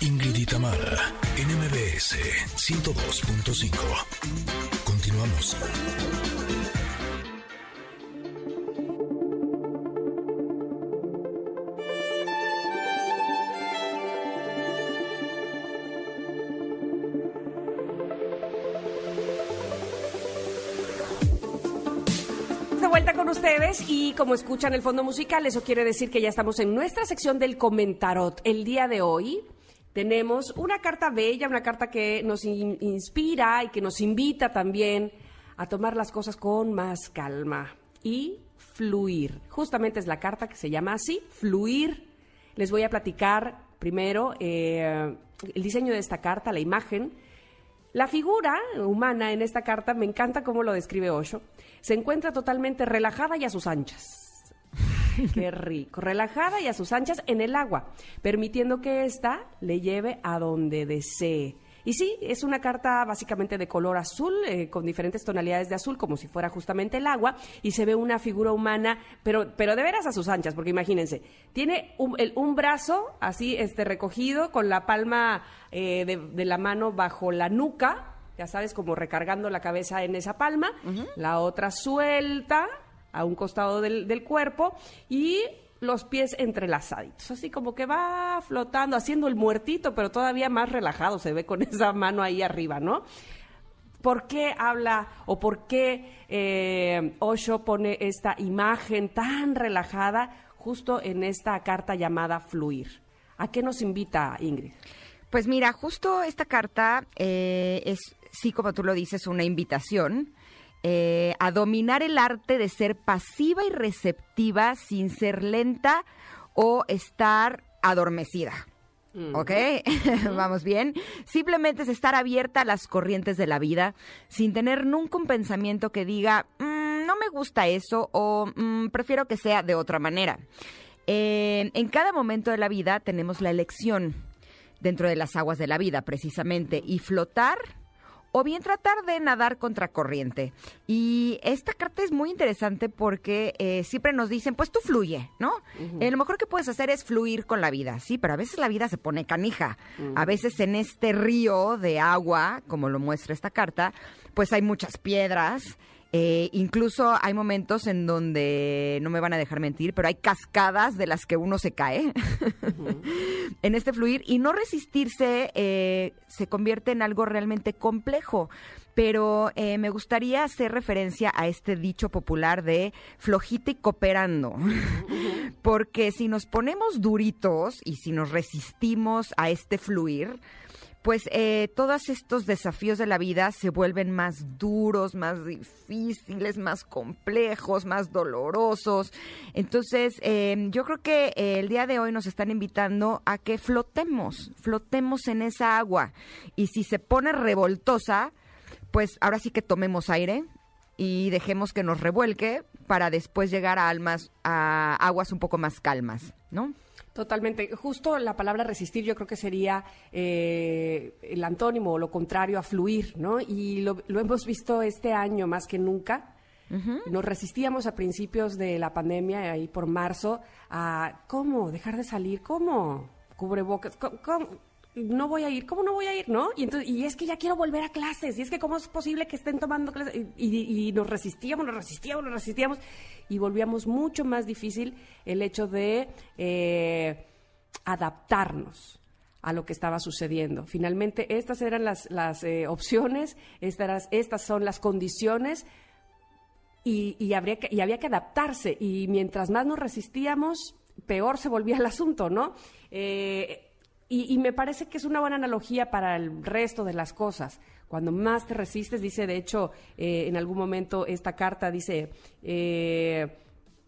Ingrid y NMBS 102.5. Continuamos. Con ustedes y como escuchan el fondo musical, eso quiere decir que ya estamos en nuestra sección del comentarot. El día de hoy tenemos una carta bella, una carta que nos in- inspira y que nos invita también a tomar las cosas con más calma y fluir. Justamente es la carta que se llama así, fluir. Les voy a platicar primero eh, el diseño de esta carta, la imagen. La figura humana en esta carta, me encanta cómo lo describe Osho, se encuentra totalmente relajada y a sus anchas. Qué rico. Relajada y a sus anchas en el agua, permitiendo que ésta le lleve a donde desee. Y sí, es una carta básicamente de color azul, eh, con diferentes tonalidades de azul, como si fuera justamente el agua, y se ve una figura humana, pero, pero de veras a sus anchas, porque imagínense, tiene un, el- un brazo así este, recogido, con la palma eh, de, de la mano bajo la nuca, ya sabes, como recargando la cabeza en esa palma, la otra suelta a un costado del, del cuerpo y los pies entrelazaditos, así como que va flotando, haciendo el muertito, pero todavía más relajado se ve con esa mano ahí arriba, ¿no? ¿Por qué habla o por qué eh, Osho pone esta imagen tan relajada justo en esta carta llamada Fluir? ¿A qué nos invita Ingrid? Pues mira, justo esta carta eh, es, sí, como tú lo dices, una invitación eh, a dominar el arte de ser pasiva y receptiva sin ser lenta o estar adormecida. ¿Ok? Vamos bien. Simplemente es estar abierta a las corrientes de la vida sin tener nunca un pensamiento que diga, "Mm, no me gusta eso o "Mm, prefiero que sea de otra manera. Eh, en cada momento de la vida tenemos la elección dentro de las aguas de la vida, precisamente, y flotar o bien tratar de nadar contracorriente. Y esta carta es muy interesante porque eh, siempre nos dicen, pues tú fluye, ¿no? Eh, lo mejor que puedes hacer es fluir con la vida, sí, pero a veces la vida se pone canija. A veces en este río de agua, como lo muestra esta carta, pues hay muchas piedras. Eh, incluso hay momentos en donde, no me van a dejar mentir, pero hay cascadas de las que uno se cae en este fluir y no resistirse eh, se convierte en algo realmente complejo. Pero eh, me gustaría hacer referencia a este dicho popular de flojita y cooperando. Porque si nos ponemos duritos y si nos resistimos a este fluir, pues eh, todos estos desafíos de la vida se vuelven más duros, más difíciles, más complejos, más dolorosos. Entonces, eh, yo creo que eh, el día de hoy nos están invitando a que flotemos, flotemos en esa agua. Y si se pone revoltosa, pues ahora sí que tomemos aire y dejemos que nos revuelque para después llegar a almas, a aguas un poco más calmas, ¿no? Totalmente. Justo la palabra resistir yo creo que sería eh, el antónimo o lo contrario a fluir, ¿no? Y lo, lo hemos visto este año más que nunca. Nos resistíamos a principios de la pandemia, ahí por marzo, a cómo dejar de salir, cómo cubrebocas, ¿Cómo- cómo? No voy a ir, ¿cómo no voy a ir? ¿No? Y, entonces, y es que ya quiero volver a clases, y es que cómo es posible que estén tomando clases, y, y- nos resistíamos, nos resistíamos, nos resistíamos, y volvíamos mucho más difícil el hecho de eh, adaptarnos a lo que estaba sucediendo. Finalmente, estas eran las, las eh, opciones, estas, estas son las condiciones y, y habría y había que adaptarse. Y mientras más nos resistíamos, peor se volvía el asunto, ¿no? Eh, y, y me parece que es una buena analogía para el resto de las cosas. Cuando más te resistes, dice, de hecho, eh, en algún momento esta carta dice, eh,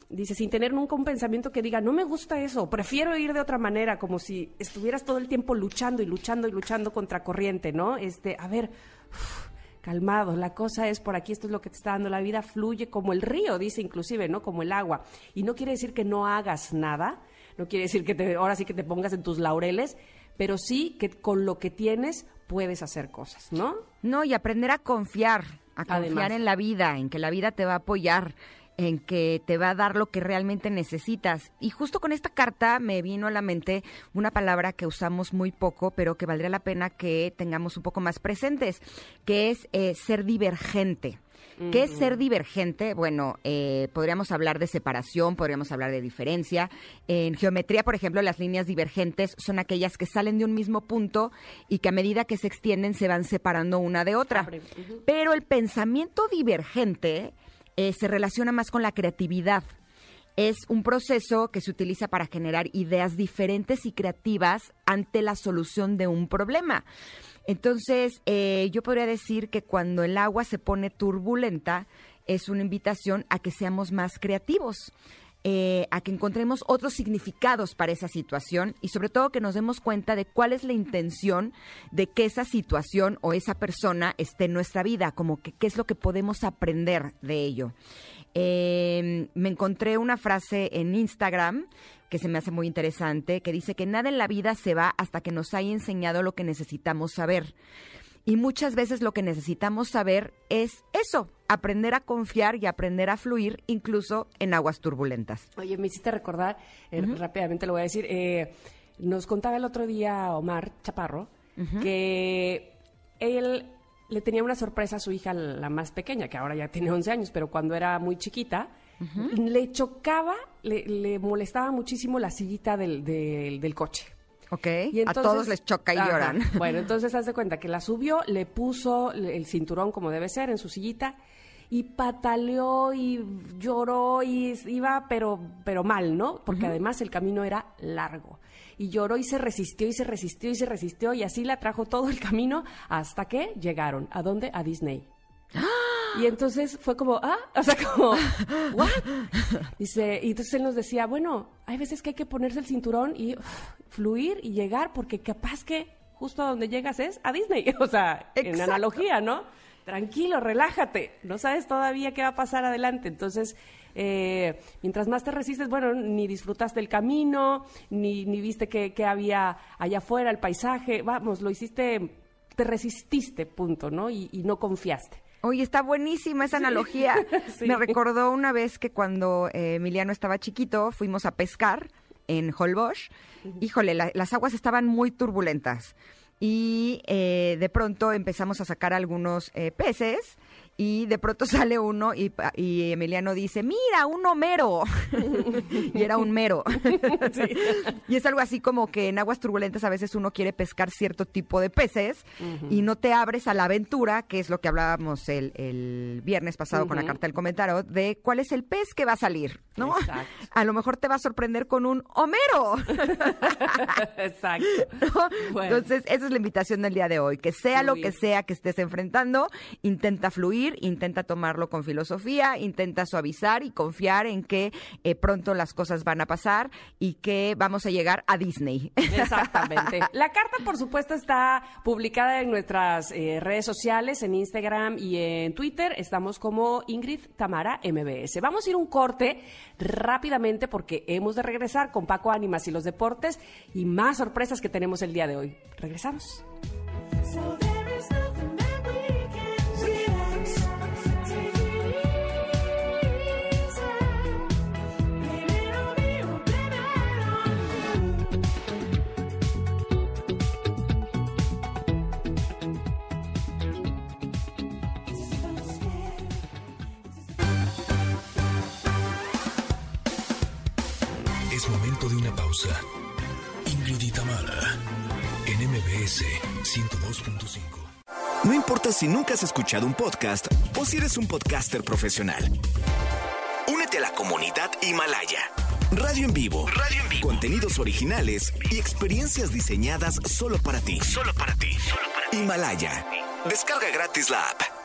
dice, sin tener nunca un pensamiento que diga, no me gusta eso, prefiero ir de otra manera, como si estuvieras todo el tiempo luchando y luchando y luchando contra corriente, ¿no? Este, a ver, uf, calmado, la cosa es por aquí, esto es lo que te está dando la vida, fluye como el río, dice inclusive, ¿no? Como el agua. Y no quiere decir que no hagas nada, no quiere decir que te, ahora sí que te pongas en tus laureles, pero sí que con lo que tienes puedes hacer cosas, ¿no? No, y aprender a confiar, a confiar Además. en la vida, en que la vida te va a apoyar. en que te va a dar lo que realmente necesitas. Y justo con esta carta me vino a la mente una palabra que usamos muy poco, pero que valdría la pena que tengamos un poco más presentes, que es eh, ser divergente. ¿Qué es ser divergente? Bueno, eh, podríamos hablar de separación, podríamos hablar de diferencia. En geometría, por ejemplo, las líneas divergentes son aquellas que salen de un mismo punto y que a medida que se extienden se van separando una de otra. Pero el pensamiento divergente eh, se relaciona más con la creatividad. Es un proceso que se utiliza para generar ideas diferentes y creativas ante la solución de un problema. Entonces, eh, yo podría decir que cuando el agua se pone turbulenta, es una invitación a que seamos más creativos. Eh, a que encontremos otros significados para esa situación y sobre todo que nos demos cuenta de cuál es la intención de que esa situación o esa persona esté en nuestra vida, como que qué es lo que podemos aprender de ello. Eh, me encontré una frase en Instagram que se me hace muy interesante, que dice que nada en la vida se va hasta que nos haya enseñado lo que necesitamos saber. Y muchas veces lo que necesitamos saber es eso, aprender a confiar y aprender a fluir incluso en aguas turbulentas. Oye, me hiciste recordar, eh, rápidamente lo voy a decir, eh, nos contaba el otro día Omar Chaparro que él le tenía una sorpresa a su hija, la más pequeña, que ahora ya tiene 11 años, pero cuando era muy chiquita, le chocaba, le, molestaba muchísimo la sillita del, del, coche. Ok, a todos les choca y lloran. Bueno, entonces haz de cuenta que la subió, le puso el cinturón como debe ser en su sillita y pataleó y lloró y iba pero pero mal, ¿no? Porque además el camino era largo. Y lloró y se resistió y se resistió y se resistió y así la trajo todo el camino hasta que llegaron. ¿A dónde? A Disney. Y entonces fue como, ah, o sea, como, ¿what? Dice, y entonces él nos decía, bueno, hay veces que hay que ponerse el cinturón y fluir y llegar, porque capaz que justo a donde llegas es a Disney, o sea, en analogía, ¿no? Tranquilo, relájate, no sabes todavía qué va a pasar adelante. Entonces, eh, mientras más te resistes, bueno, ni disfrutaste el camino, ni, ni viste qué, había allá afuera, el paisaje, vamos, lo hiciste, te resististe, punto, ¿no? y no confiaste. Oye, está buenísima esa analogía. Me recordó una vez que cuando eh, Emiliano estaba chiquito fuimos a pescar en Holbox. Híjole, las aguas estaban muy turbulentas. Y eh, de pronto empezamos a sacar algunos eh, peces y de pronto sale uno y, Emiliano dice, mira, un Homero. y era un mero. Y es algo así como que en aguas turbulentas a veces uno quiere pescar cierto tipo de peces y no te abres a la aventura, que es lo que hablábamos el, viernes pasado con la carta del comentario, de cuál es el pez que va a salir, ¿no? A lo mejor te va a sorprender con un Homero. Exacto. Entonces, esa es la invitación del día de hoy, que sea lo que sea que estés enfrentando, intenta fluir intenta tomarlo con filosofía, intenta suavizar y confiar en que eh, pronto las cosas van a pasar y que vamos a llegar a Disney. Exactamente. La carta, por supuesto, está publicada en nuestras eh, redes sociales, en Instagram y en Twitter. Estamos como Ingrid Tamara MBS. Vamos a ir un corte rápidamente porque hemos de regresar con Paco Ánimas y los deportes y más sorpresas que tenemos el día de hoy. Regresamos. De una pausa. Ingrid en MBS 102.5. No importa si nunca has escuchado un podcast o si eres un podcaster profesional. Únete a la comunidad Himalaya. Radio en vivo. Radio en vivo. Contenidos originales y experiencias diseñadas solo para ti. Solo para ti. Solo para ti. Himalaya. Descarga gratis la app.